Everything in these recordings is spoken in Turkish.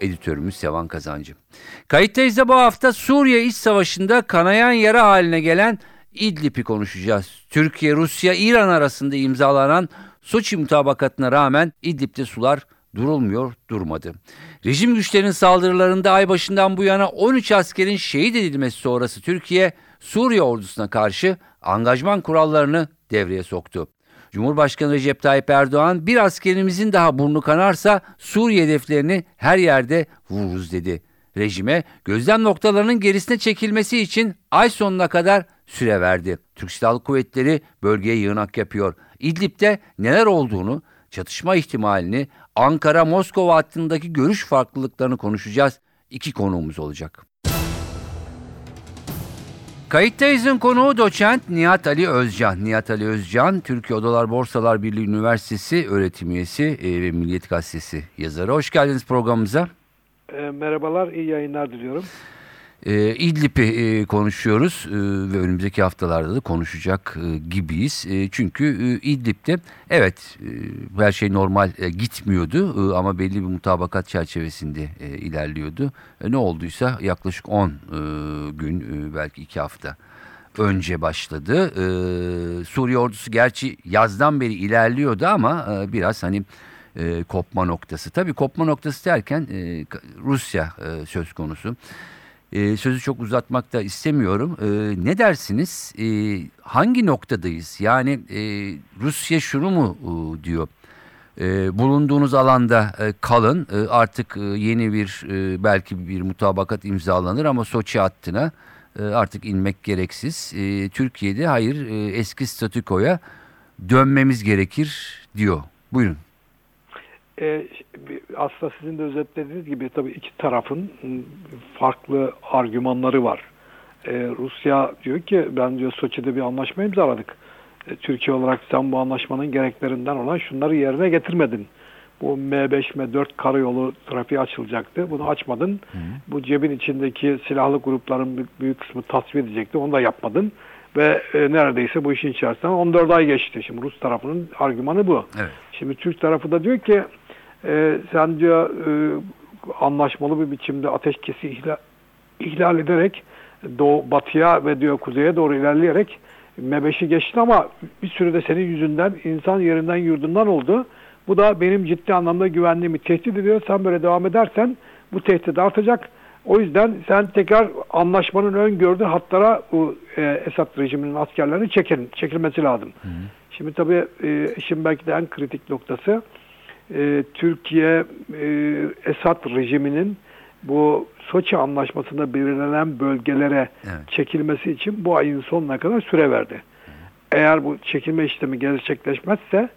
editörümüz Sevan Kazancı. Kayıttayız da bu hafta Suriye İç Savaşı'nda kanayan yara haline gelen İdlib'i konuşacağız. Türkiye, Rusya, İran arasında imzalanan Soçi mutabakatına rağmen İdlib'de sular durulmuyor, durmadı. Rejim güçlerinin saldırılarında ay başından bu yana 13 askerin şehit edilmesi sonrası Türkiye, Suriye ordusuna karşı angajman kurallarını devreye soktu. Cumhurbaşkanı Recep Tayyip Erdoğan bir askerimizin daha burnu kanarsa Suriye hedeflerini her yerde vururuz dedi. Rejime gözlem noktalarının gerisine çekilmesi için ay sonuna kadar süre verdi. Türk Silahlı Kuvvetleri bölgeye yığınak yapıyor. İdlib'de neler olduğunu, çatışma ihtimalini, Ankara-Moskova hattındaki görüş farklılıklarını konuşacağız. İki konuğumuz olacak. Kayıttayız'ın konuğu doçent Nihat Ali Özcan. Nihat Ali Özcan, Türkiye Odalar Borsalar Birliği Üniversitesi öğretim üyesi e, ve Milliyet Gazetesi yazarı. Hoş geldiniz programımıza. E, merhabalar, iyi yayınlar diliyorum. E, İdlib'i e, konuşuyoruz e, ve önümüzdeki haftalarda da konuşacak e, gibiyiz. E, çünkü e, İdlib'de evet e, her şey normal e, gitmiyordu e, ama belli bir mutabakat çerçevesinde e, ilerliyordu. E, ne olduysa yaklaşık 10 e, gün e, belki 2 hafta önce başladı. E, Suriye ordusu gerçi yazdan beri ilerliyordu ama e, biraz hani e, kopma noktası. Tabii kopma noktası derken e, Rusya e, söz konusu. E, sözü çok uzatmak da istemiyorum. E, ne dersiniz? E, hangi noktadayız? Yani e, Rusya şunu mu e, diyor? E, bulunduğunuz alanda e, kalın. E, artık e, yeni bir e, belki bir mutabakat imzalanır ama Soçi hattına e, artık inmek gereksiz. E, Türkiye'de hayır e, eski statükoya dönmemiz gerekir diyor. Buyurun. E, aslında sizin de özetlediğiniz gibi tabii iki tarafın farklı argümanları var. E, Rusya diyor ki ben diyor Soçi'de bir anlaşma imzaladık. E, Türkiye olarak sen bu anlaşmanın gereklerinden olan şunları yerine getirmedin. Bu M5, M4 karayolu trafiği açılacaktı. Bunu açmadın. Hı. Bu cebin içindeki silahlı grupların büyük kısmı tasfiye edecekti. Onu da yapmadın. Ve e, neredeyse bu işin içerisinden 14 ay geçti. Şimdi Rus tarafının argümanı bu. Evet. Şimdi Türk tarafı da diyor ki e, sen diyor e, anlaşmalı bir biçimde ateşkesi ihlal, ihlal ederek doğu, batıya ve diyor kuzeye doğru ilerleyerek M5'i geçti ama bir sürede senin yüzünden insan yerinden yurdundan oldu. Bu da benim ciddi anlamda güvenliğimi tehdit ediyor. Sen böyle devam edersen bu tehdit artacak. O yüzden sen tekrar anlaşmanın öngördüğü hatlara bu e, Esad rejiminin askerlerini çekil, çekilmesi lazım. Hı hı. Şimdi tabii e, işin belki de en kritik noktası e, Türkiye e, Esad rejiminin bu Soçi anlaşmasında belirlenen bölgelere evet. çekilmesi için bu ayın sonuna kadar süre verdi. Hı. Eğer bu çekilme işlemi gerçekleşmezse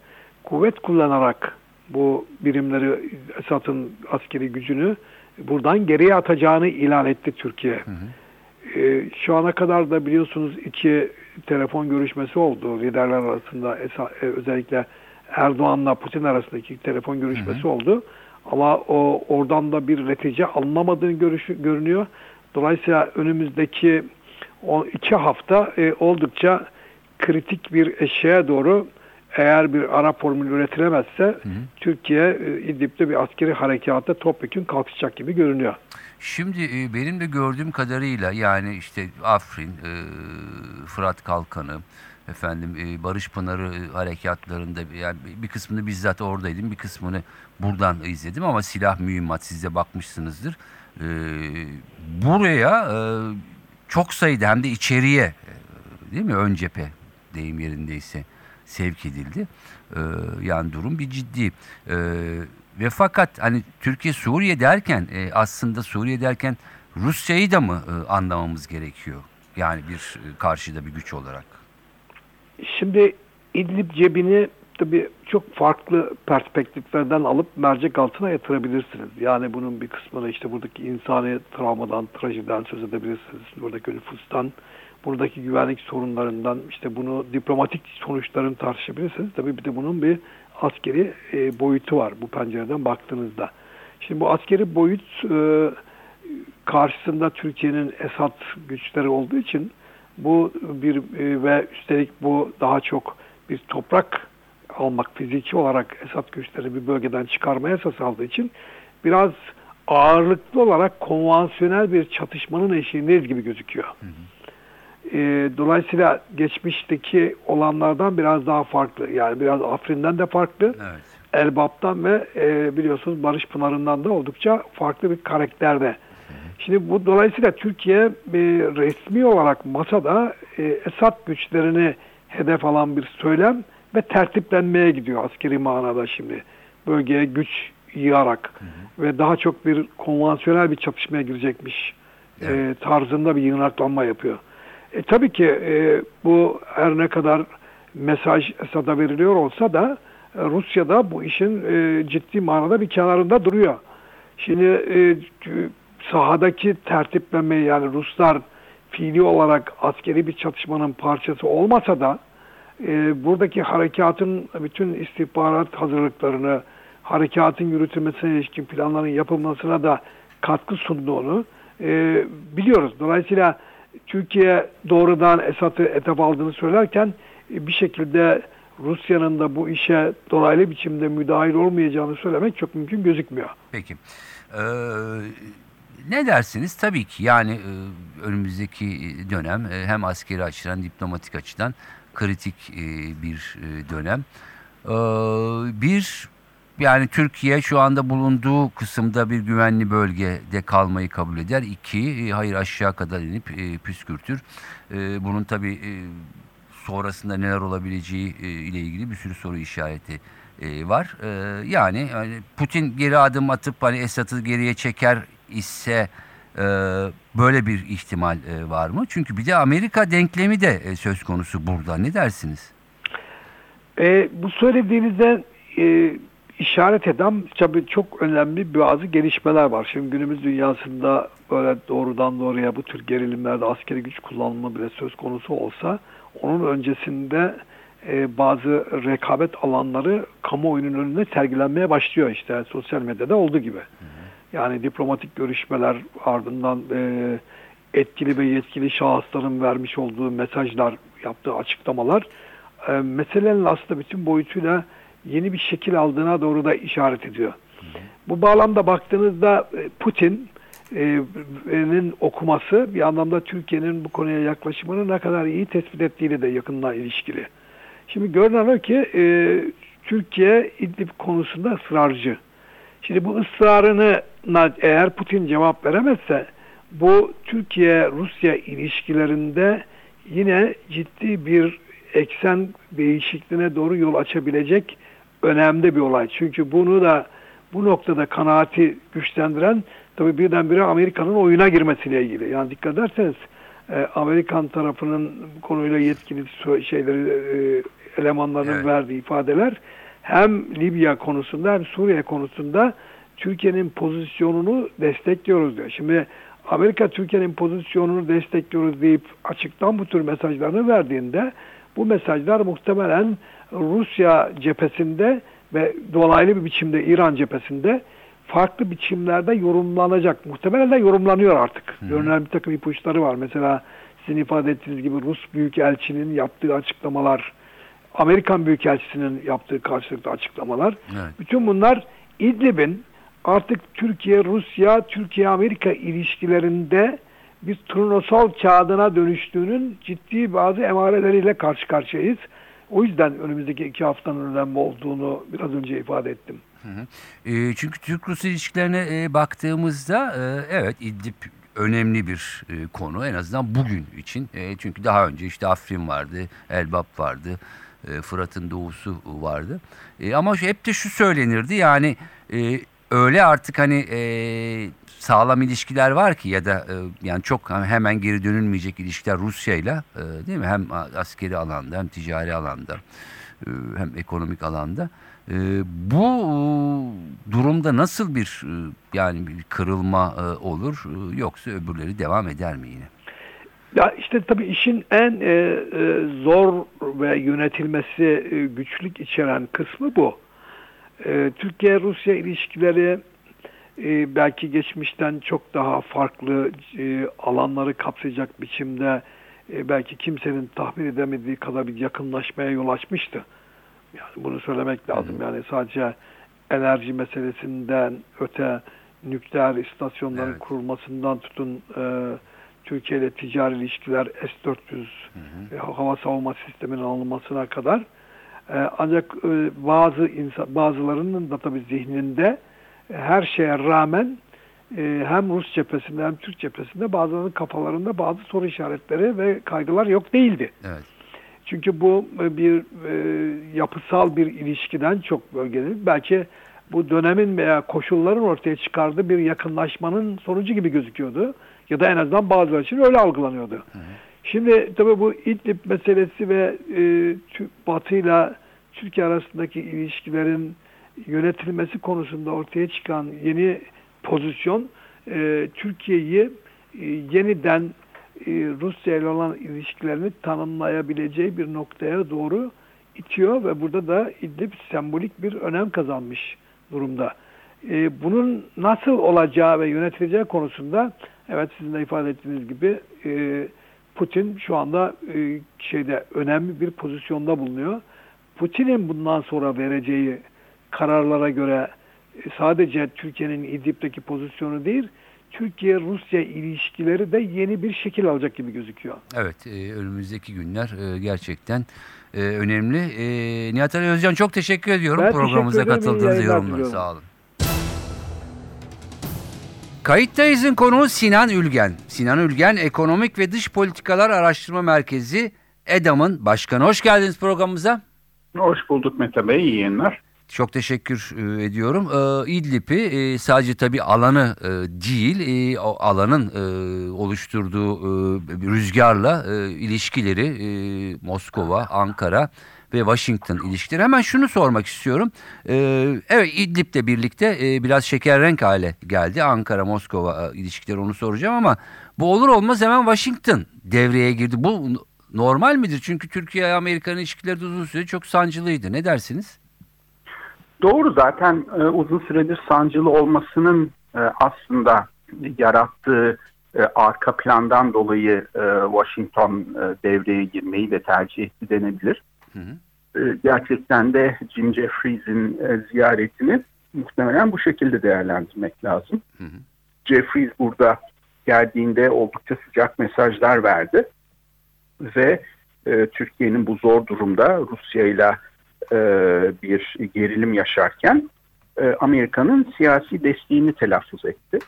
kuvvet kullanarak bu birimleri Esad'ın askeri gücünü buradan geriye atacağını ilan etti Türkiye. Hı hı. E, şu ana kadar da biliyorsunuz iki telefon görüşmesi oldu liderler arasında e, özellikle Erdoğan'la Putin arasındaki telefon görüşmesi hı hı. oldu. Ama o oradan da bir netice alınamadığını görüşü, görünüyor. Dolayısıyla önümüzdeki o iki hafta e, oldukça kritik bir eşeğe doğru eğer bir ara formül üretilemezse hı hı. Türkiye e, İdlib'de bir askeri harekata topyekun kalkışacak gibi görünüyor. Şimdi e, benim de gördüğüm kadarıyla yani işte Afrin, e, Fırat Kalkanı, efendim e, Barış Pınarı harekatlarında yani bir kısmını bizzat oradaydım, bir kısmını buradan izledim ama silah mühimmat siz de bakmışsınızdır. Buraya çok sayıda hem de içeriye değil mi ön cephe deyim yerindeyse sevk edildi. E, yani durum bir ciddi. E, ve fakat hani Türkiye Suriye derken e, aslında Suriye derken Rusya'yı da mı e, anlamamız gerekiyor? Yani bir e, karşıda bir güç olarak. Şimdi İdlib cebini tabii çok farklı perspektiflerden alıp mercek altına yatırabilirsiniz. Yani bunun bir kısmını işte buradaki insani travmadan, trajiden söz edebilirsiniz. Buradaki nüfustan, buradaki güvenlik sorunlarından, işte bunu diplomatik sonuçlarını tartışabilirsiniz. Tabii bir de bunun bir askeri e, boyutu var bu pencereden baktığınızda. Şimdi bu askeri boyut e, karşısında Türkiye'nin Esad güçleri olduğu için bu bir e, ve üstelik bu daha çok bir toprak almak fiziki olarak Esad güçleri bir bölgeden çıkarmaya esas aldığı için biraz ağırlıklı olarak konvansiyonel bir çatışmanın eşiğindeyiz gibi gözüküyor. Hı hı. E, dolayısıyla geçmişteki olanlardan biraz daha farklı. Yani biraz Afrin'den de farklı. Evet. Elbap'tan ve e, biliyorsunuz Barış Pınarı'ndan da oldukça farklı bir karakterde. Şimdi bu dolayısıyla Türkiye e, resmi olarak masada e, Esad güçlerini hedef alan bir söylem ve tertiplenmeye gidiyor askeri manada şimdi. Bölgeye güç yığarak hı hı. ve daha çok bir konvansiyonel bir çatışmaya girecekmiş e, evet. e, tarzında bir yığınaklanma yapıyor. E, tabii ki e, bu her ne kadar mesaj Esad'a veriliyor olsa da e, Rusya'da bu işin e, ciddi manada bir kenarında duruyor. Şimdi e, sahadaki tertiplenmeyi yani Ruslar fiili olarak askeri bir çatışmanın parçası olmasa da e, buradaki harekatın bütün istihbarat hazırlıklarını, harekatın yürütülmesine ilişkin planların yapılmasına da katkı sunduğunu e, biliyoruz. Dolayısıyla Türkiye doğrudan Esad'ı etap aldığını söylerken e, bir şekilde Rusya'nın da bu işe dolaylı biçimde müdahil olmayacağını söylemek çok mümkün gözükmüyor. Peki. Ee, ne dersiniz? Tabii ki yani e, önümüzdeki dönem e, hem askeri açıdan diplomatik açıdan kritik e, bir dönem. Bir yani Türkiye şu anda bulunduğu kısımda bir güvenli bölgede kalmayı kabul eder. İki, hayır aşağı kadar inip püskürtür. Bunun tabii sonrasında neler olabileceği ile ilgili bir sürü soru işareti var. Yani Putin geri adım atıp hani Esad'ı geriye çeker ise e, böyle bir ihtimal e, var mı? Çünkü bir de Amerika denklemi de e, söz konusu burada. Ne dersiniz? E, bu söylediğinizde e, işaret eden tabii çok önemli bazı gelişmeler var. Şimdi günümüz dünyasında böyle doğrudan doğruya bu tür gerilimlerde askeri güç kullanımı bile söz konusu olsa onun öncesinde e, bazı rekabet alanları kamuoyunun önünde sergilenmeye başlıyor işte sosyal medyada olduğu gibi. Hı. Yani diplomatik görüşmeler ardından e, etkili ve yetkili şahısların vermiş olduğu mesajlar, yaptığı açıklamalar e, meselenin aslında bütün boyutuyla yeni bir şekil aldığına doğru da işaret ediyor. Hı hı. Bu bağlamda baktığınızda e, Putin'in e, okuması bir anlamda Türkiye'nin bu konuya yaklaşımını ne kadar iyi tespit ettiğiyle de yakından ilişkili. Şimdi görünen o ki e, Türkiye İdlib konusunda ısrarcı. Şimdi bu ısrarını eğer Putin cevap veremezse bu Türkiye-Rusya ilişkilerinde yine ciddi bir eksen değişikliğine doğru yol açabilecek önemli bir olay. Çünkü bunu da bu noktada kanaati güçlendiren tabii birdenbire Amerika'nın oyuna girmesiyle ilgili. Yani dikkat ederseniz e, Amerikan tarafının konuyla yetkili şeyleri e, elemanların evet. verdiği ifadeler hem Libya konusunda hem Suriye konusunda Türkiye'nin pozisyonunu destekliyoruz diyor. Şimdi Amerika Türkiye'nin pozisyonunu destekliyoruz deyip açıktan bu tür mesajlarını verdiğinde bu mesajlar muhtemelen Rusya cephesinde ve dolaylı bir biçimde İran cephesinde farklı biçimlerde yorumlanacak. Muhtemelen de yorumlanıyor artık. Hı. Görünen bir takım ipuçları var. Mesela sizin ifade ettiğiniz gibi Rus Büyükelçinin yaptığı açıklamalar, Amerikan Büyükelçisi'nin yaptığı karşılıklı açıklamalar. Evet. Bütün bunlar İdlib'in artık Türkiye-Rusya, Türkiye-Amerika ilişkilerinde bir turnusol kağıdına dönüştüğünün ciddi bazı emareleriyle karşı karşıyayız. O yüzden önümüzdeki iki haftanın önemli olduğunu biraz önce ifade ettim. Hı hı. E, çünkü Türk-Rus ilişkilerine e, baktığımızda e, evet İdlib önemli bir e, konu en azından bugün için. E, çünkü daha önce işte Afrin vardı, Elbap vardı, e, Fırat'ın doğusu vardı. E, ama hep de şu söylenirdi yani e, öyle artık hani e, sağlam ilişkiler var ki ya da e, yani çok hemen geri dönülmeyecek ilişkiler Rusya ile değil mi? Hem askeri alanda hem ticari alanda. e, hem ekonomik alanda. E, bu e, durumda nasıl bir e, yani bir kırılma e, olur e, yoksa öbürleri devam eder mi yine? Ya işte tabii işin en e, e, zor ve yönetilmesi e, güçlük içeren kısmı bu. E, Türkiye-Rusya ilişkileri e, belki geçmişten çok daha farklı e, alanları kapsayacak biçimde e, belki kimsenin tahmin edemediği kadar bir yakınlaşmaya yol açmıştı. Yani bunu söylemek lazım. Yani sadece enerji meselesinden öte nükleer istasyonların Evet. kurulmasından tutun e, Türkiye ile ticari ilişkiler S-400 e, hava savunma sisteminin alınmasına kadar e, ancak e, bazı insan bazılarının da tabii zihninde e, her şeye rağmen e, hem Rus cephesinde hem Türk cephesinde bazılarının kafalarında bazı soru işaretleri ve kaygılar yok değildi. Evet. Çünkü bu e, bir e, yapısal bir ilişkiden çok bölgeli. Belki bu dönemin veya koşulların ortaya çıkardığı bir yakınlaşmanın sonucu gibi gözüküyordu. Ya da en azından bazıları için öyle algılanıyordu. Şimdi tabii bu İdlib meselesi ve e, Batı ile Türkiye arasındaki ilişkilerin yönetilmesi konusunda ortaya çıkan yeni pozisyon e, Türkiye'yi e, yeniden e, Rusya ile olan ilişkilerini tanımlayabileceği bir noktaya doğru itiyor ve burada da İdlib sembolik bir önem kazanmış durumda. E, bunun nasıl olacağı ve yönetileceği konusunda evet sizin de ifade ettiğiniz gibi e, Putin şu anda e, şeyde önemli bir pozisyonda bulunuyor. Putin'in bundan sonra vereceği kararlara göre e, sadece Türkiye'nin İdlib'deki pozisyonu değil, Türkiye-Rusya ilişkileri de yeni bir şekil alacak gibi gözüküyor. Evet, e, önümüzdeki günler e, gerçekten e, önemli. E, Nihat Ali Özcan çok teşekkür ediyorum Ben programımıza katıldığınız diliyorum. Sağ olun. Kayıttayız'ın konuğu Sinan Ülgen. Sinan Ülgen Ekonomik ve Dış Politikalar Araştırma Merkezi EDAM'ın başkanı. Hoş geldiniz programımıza. Hoş bulduk Mete Bey, iyi yayınlar. Çok teşekkür e, ediyorum. E, İdlib'i e, sadece tabii alanı değil, alanın oluşturduğu rüzgarla ilişkileri Moskova, Ankara ve Washington ilişkileri. Hemen şunu sormak istiyorum. E, evet İdlib'le birlikte e, biraz şeker renk hale geldi. Ankara-Moskova e, ilişkileri onu soracağım ama bu olur olmaz hemen Washington devreye girdi. Bu normal midir? Çünkü Türkiye-Amerikan ilişkileri de uzun süre çok sancılıydı. Ne dersiniz? Doğru zaten e, uzun süredir sancılı olmasının e, aslında yarattığı arka plandan dolayı Washington devreye girmeyi de tercih etti denebilir. Hı hı. E, gerçekten de Jim Jeffries'in e, ziyaretini muhtemelen bu şekilde değerlendirmek lazım. Hı hı. Jeffries burada geldiğinde oldukça sıcak mesajlar verdi ve e, Türkiye'nin bu zor durumda Rusya ile e, bir gerilim yaşarken e, Amerika'nın siyasi desteğini telaffuz etti.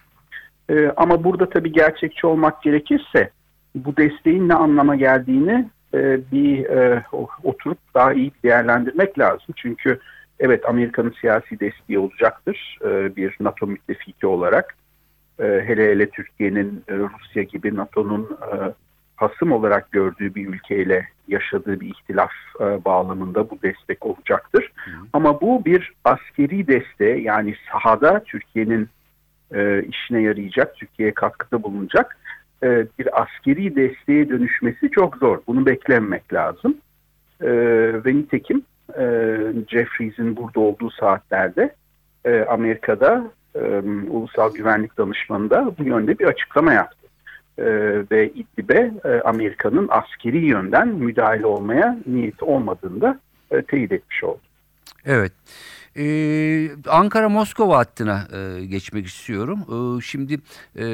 E, ama burada tabii gerçekçi olmak gerekirse bu desteğin ne anlama geldiğini e, bir e, oturup daha iyi değerlendirmek lazım. Çünkü evet Amerika'nın siyasi desteği olacaktır e, bir NATO müttefiki olarak. E, hele hele Türkiye'nin e, Rusya gibi NATO'nun e, hasım olarak gördüğü bir ülkeyle yaşadığı bir ihtilaf e, bağlamında bu destek olacaktır. Ama bu bir askeri desteğe yani sahada Türkiye'nin e, işine yarayacak, Türkiye'ye katkıda bulunacak e, bir askeri desteğe dönüşmesi çok zor. Bunu beklememek lazım. E, ve nitekim e, Jeffries'in burada olduğu saatlerde e, Amerika'da e, Ulusal Güvenlik Danışmanı da bu yönde bir açıklama yaptı. E, ve İdlib'e e, Amerika'nın askeri yönden müdahale olmaya niyeti olmadığını da e, teyit etmiş oldu. Evet. Ee, Ankara-Moskova hattına e, geçmek istiyorum. Ee, şimdi e,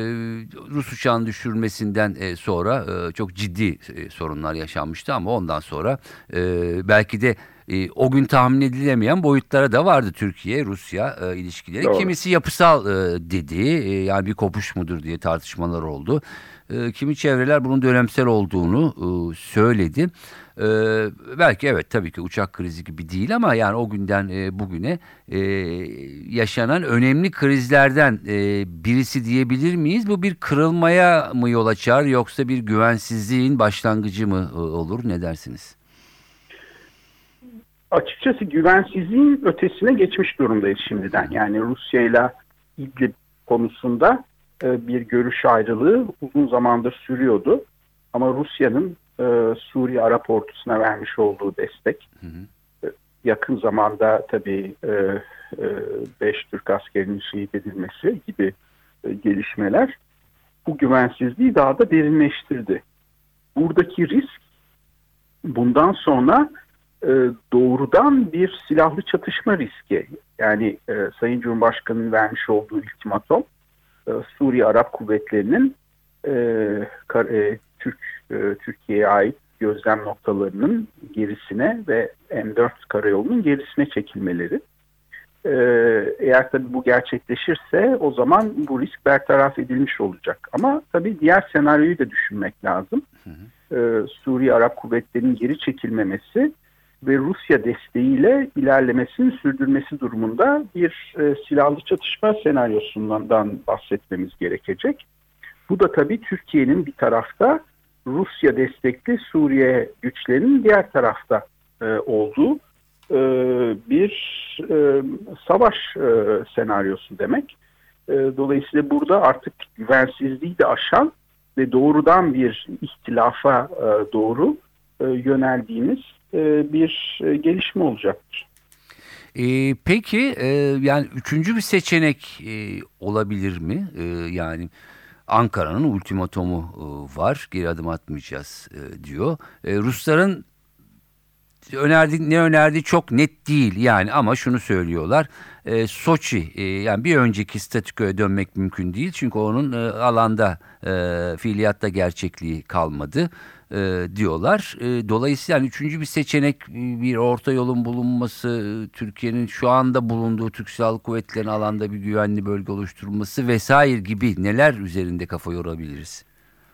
Rus uçağın düşürülmesinden e, sonra e, çok ciddi e, sorunlar yaşanmıştı ama ondan sonra e, belki de e, o gün tahmin edilemeyen boyutlara da vardı Türkiye-Rusya e, ilişkileri. Doğru. Kimisi yapısal e, dedi e, yani bir kopuş mudur diye tartışmalar oldu. E, kimi çevreler bunun dönemsel olduğunu e, söyledi. E, belki evet tabii ki uçak krizi gibi değil ama yani o günden e, bugüne e, yaşanan önemli krizlerden e, birisi diyebilir miyiz? Bu bir kırılmaya mı yol açar yoksa bir güvensizliğin başlangıcı mı e, olur ne dersiniz? Açıkçası güvensizliğin ötesine geçmiş durumdayız şimdiden. Yani Rusya ile İdlib konusunda e, bir görüş ayrılığı uzun zamandır sürüyordu. Ama Rusya'nın e, Suriye Arap ordusuna vermiş olduğu destek hı hı. E, yakın zamanda tabii 5 e, Türk askerinin şehit edilmesi gibi gelişmeler bu güvensizliği daha da derinleştirdi. Buradaki risk bundan sonra doğrudan bir silahlı çatışma riski. Yani Sayın Cumhurbaşkanı'nın vermiş olduğu ultimatom Suriye Arap kuvvetlerinin Türk e, Türkiye'ye ait gözlem noktalarının gerisine ve M4 karayolunun gerisine çekilmeleri. E, eğer tabii bu gerçekleşirse o zaman bu risk bertaraf edilmiş olacak. Ama tabii diğer senaryoyu da düşünmek lazım. Hı hı. E, Suriye Arap kuvvetlerinin geri çekilmemesi ve Rusya desteğiyle ilerlemesini sürdürmesi durumunda bir e, silahlı çatışma senaryosundan bahsetmemiz gerekecek. Bu da tabii Türkiye'nin bir tarafta Rusya destekli Suriye güçlerinin diğer tarafta e, olduğu e, bir e, savaş e, senaryosu demek. E, dolayısıyla burada artık güvensizliği de aşan ve doğrudan bir ihtilafa e, doğru e, yöneldiğimiz bir e, gelişme olacaktır. E, peki e, yani üçüncü bir seçenek e, olabilir mi? E, yani Ankara'nın ultimatomu e, var. Geri adım atmayacağız e, diyor. E, Rusların önerdi, ne önerdiği çok net değil yani ama şunu söylüyorlar. E, Soçi yani bir önceki statükoya dönmek mümkün değil. Çünkü onun alanda e, fiiliyatta gerçekliği kalmadı e, diyorlar. E, dolayısıyla yani üçüncü bir seçenek bir orta yolun bulunması, Türkiye'nin şu anda bulunduğu Türk Silahlı Kuvvetleri'nin alanda bir güvenli bölge oluşturulması vesaire gibi neler üzerinde kafa yorabiliriz?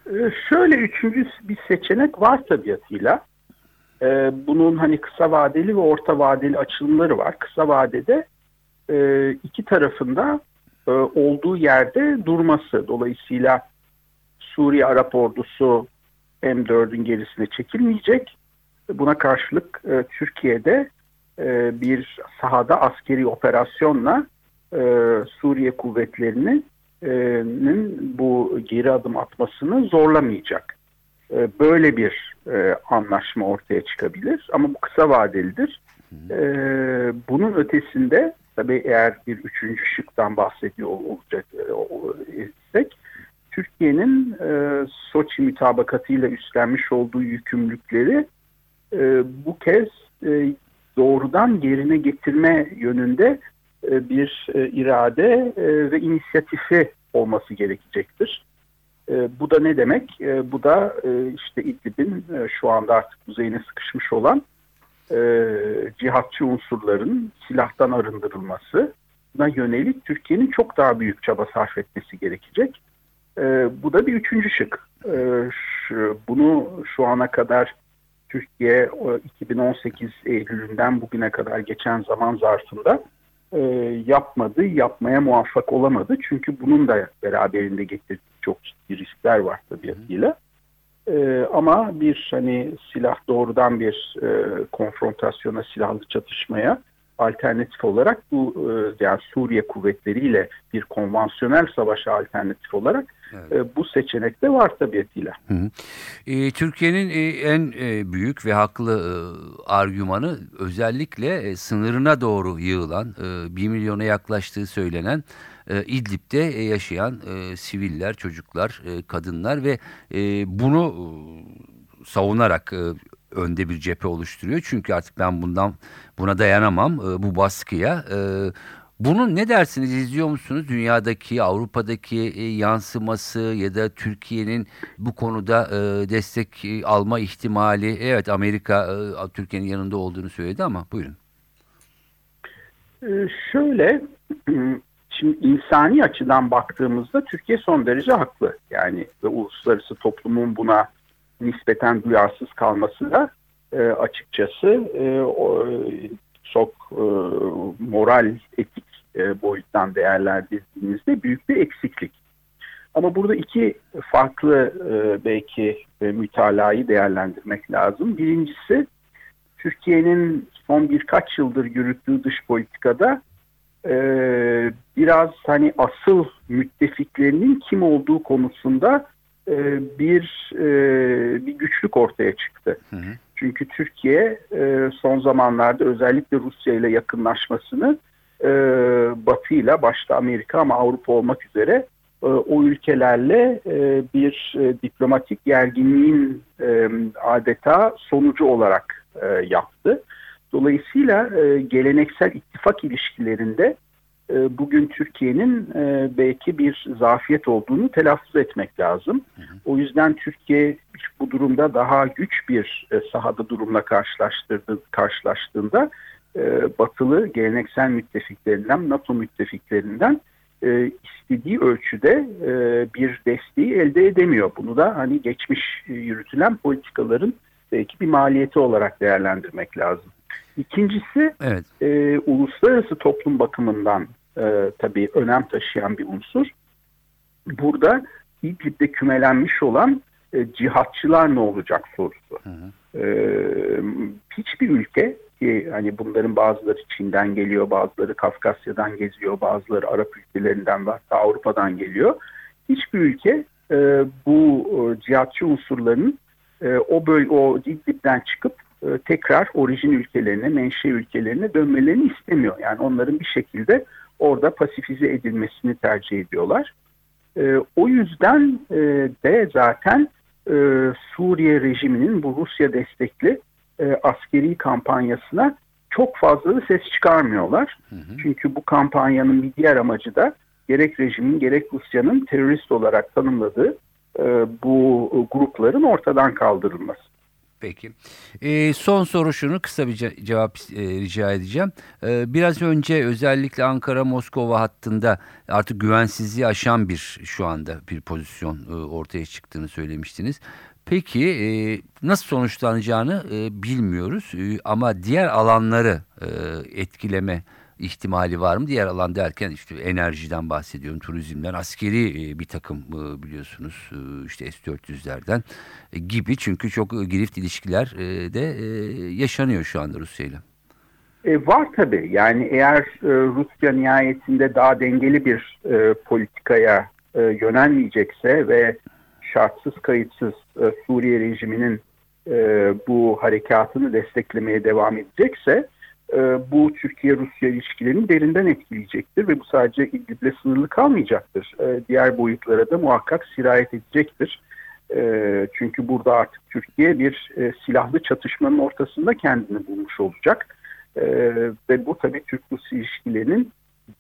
E, şöyle üçüncü bir seçenek var tabiatıyla. E, bunun hani kısa vadeli ve orta vadeli açılımları var. Kısa vadede e, iki tarafında e, olduğu yerde durması. Dolayısıyla Suriye Arap Ordusu M4'ün gerisine çekilmeyecek. Buna karşılık e, Türkiye'de e, bir sahada askeri operasyonla e, Suriye kuvvetlerinin bu geri adım atmasını zorlamayacak. E, böyle bir e, anlaşma ortaya çıkabilir ama bu kısa vadelidir. E, bunun ötesinde tabii eğer bir üçüncü şıktan bahsediyor olacak isek Türkiye'nin e, Soçi mütabakatıyla üstlenmiş olduğu yükümlülükleri e, bu kez e, doğrudan yerine getirme yönünde e, bir e, irade e, ve inisiyatifi olması gerekecektir. E, bu da ne demek? E, bu da e, işte İdlib'in e, şu anda artık kuzeyine sıkışmış olan e, cihatçı unsurların silahtan arındırılması yönelik Türkiye'nin çok daha büyük çaba sarf etmesi gerekecek. E, bu da bir üçüncü şık. E, şu, bunu şu ana kadar Türkiye 2018 Eylül'ünden bugüne kadar geçen zaman zarfında e, yapmadı, yapmaya muvaffak olamadı. Çünkü bunun da beraberinde getirdiği çok ciddi riskler var tabiatıyla. E, ama bir hani silah doğrudan bir e, konfrontasyona, silahlı çatışmaya alternatif olarak bu e, yani Suriye kuvvetleriyle bir konvansiyonel savaşa alternatif olarak evet. E, bu seçenek de var tabiatıyla. E, Türkiye'nin e, en e, büyük ve haklı e, argümanı özellikle e, sınırına doğru yığılan e, 1 milyona yaklaştığı söylenen e, İdlib'de e, yaşayan e, siviller, çocuklar, e, kadınlar ve e, bunu e, savunarak e, önde bir cephe oluşturuyor. Çünkü artık ben bundan buna dayanamam e, bu baskıya. E, bunun ne dersiniz izliyor musunuz? Dünyadaki, Avrupa'daki e, yansıması ya da Türkiye'nin bu konuda e, destek e, alma ihtimali. Evet Amerika e, Türkiye'nin yanında olduğunu söyledi ama buyurun. Ee, şöyle, şimdi insani açıdan baktığımızda Türkiye son derece haklı. Yani ve uluslararası toplumun buna nispeten duyarsız kalması da e, açıkçası e, o, çok e, moral, etik e, boyuttan değerlendirdiğimizde büyük bir eksiklik. Ama burada iki farklı e, belki e, mütalayı değerlendirmek lazım. Birincisi Türkiye'nin son birkaç yıldır yürüttüğü dış politikada e, biraz hani asıl müttefiklerinin kim olduğu konusunda e, bir e, bir güçlük ortaya çıktı. Hı hı. Çünkü Türkiye e, son zamanlarda özellikle Rusya ile yakınlaşmasını e, Batı ile başta Amerika ama Avrupa olmak üzere e, o ülkelerle e, bir e, diplomatik gerginliğin e, adeta sonucu olarak e, yaptı. Dolayısıyla e, geleneksel ittifak ilişkilerinde e, bugün Türkiye'nin e, belki bir zafiyet olduğunu telaffuz etmek lazım. O yüzden Türkiye bu durumda daha güç bir e, sahada durumla karşılaştırdı, karşılaştığında e, batılı geleneksel müttefiklerinden, NATO müttefiklerinden e, istediği ölçüde e, bir desteği elde edemiyor. Bunu da hani geçmiş e, yürütülen politikaların belki bir maliyeti olarak değerlendirmek lazım. İkincisi Evet. e, uluslararası toplum bakımından e, tabii önem taşıyan bir unsur. Burada İdlib'de kümelenmiş olan e, cihatçılar ne olacak sorusu. Hı hı. E, hiçbir ülke ki hani bunların bazıları Çin'den geliyor, bazıları Kafkasya'dan geziyor, bazıları Arap ülkelerinden ve hatta Avrupa'dan geliyor. Hiçbir ülke e, bu e, cihatçı unsurların e, o böl o İdlib'den çıkıp e, tekrar orijin ülkelerine, menşe ülkelerine dönmelerini istemiyor. Yani onların bir şekilde orada pasifize edilmesini tercih ediyorlar. E, o yüzden e, de zaten e, Suriye rejiminin bu Rusya destekli e, askeri kampanyasına çok fazla da ses çıkarmıyorlar. Hı hı. Çünkü bu kampanyanın bir diğer amacı da gerek rejimin gerek Rusya'nın terörist olarak tanımladığı e, bu grupların ortadan kaldırılması. Peki. Ee, son soru şunu kısa bir ce- cevap e, rica edeceğim. Ee, biraz önce özellikle Ankara-Moskova hattında artık güvensizliği aşan bir şu anda bir pozisyon e, ortaya çıktığını söylemiştiniz. Peki e, nasıl sonuçlanacağını e, bilmiyoruz E, ama diğer alanları e, etkileme ihtimali var mı? Diğer alan derken işte enerjiden bahsediyorum, turizmden, askeri e, bir takım e, biliyorsunuz e, işte S-400'lerden e, gibi çünkü çok girift ilişkiler de yaşanıyor şu anda Rusya ile. E, var tabii. Yani eğer Rusya nihayetinde daha dengeli bir politikaya yönelmeyecekse ve şartsız kayıtsız Suriye rejiminin bu harekatını desteklemeye devam edecekse e, bu Türkiye-Rusya ilişkilerini derinden etkileyecektir ve bu sadece İdlib'le sınırlı kalmayacaktır. E, diğer boyutlara da muhakkak sirayet edecektir. E, çünkü burada artık Türkiye bir silahlı çatışmanın ortasında kendini bulmuş olacak. Ve bu tabii Türk-Rus ilişkilerinin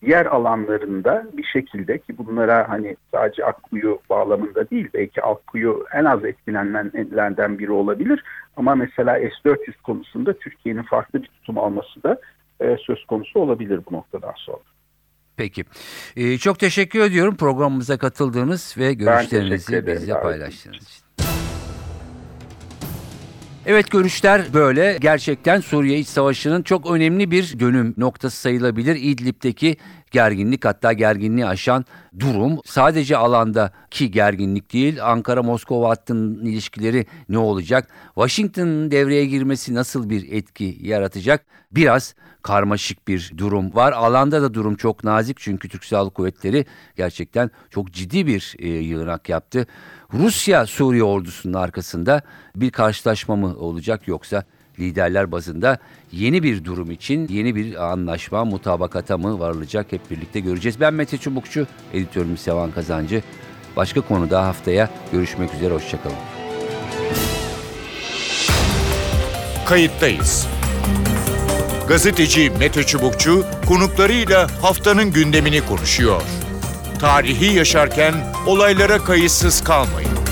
diğer alanlarında bir şekilde ki bunlara hani sadece Akkuyu bağlamında değil belki Akkuyu en az etkilenenlerden biri olabilir ama mesela S-400 konusunda Türkiye'nin farklı bir tutum alması da e, söz konusu olabilir bu noktadan sonra. Peki. E, çok teşekkür ediyorum programımıza katıldığınız ve görüşlerinizi bizle paylaştığınız için. Evet görüşler böyle. Gerçekten Suriye İç Savaşı'nın çok önemli bir dönüm noktası sayılabilir. İdlib'deki gerginlik hatta gerginliği aşan durum sadece alandaki gerginlik değil. Ankara-Moskova hattının ilişkileri ne olacak? Washington'ın devreye girmesi nasıl bir etki yaratacak? Biraz karmaşık bir durum var. Alanda da durum çok nazik çünkü Türk Silahlı Kuvvetleri gerçekten çok ciddi bir e, yığınak yaptı. Rusya Suriye ordusunun arkasında bir karşılaşma mı olacak yoksa liderler bazında yeni bir durum için yeni bir anlaşma mutabakata mı varılacak hep birlikte göreceğiz. Ben Mete Çubukçu, editörümüz Sevan Kazancı. Başka konuda haftaya görüşmek üzere, hoşçakalın. Kayıttayız. Gazeteci Mete Çubukçu konuklarıyla haftanın gündemini konuşuyor. Tarihi yaşarken olaylara kayıtsız kalmayın.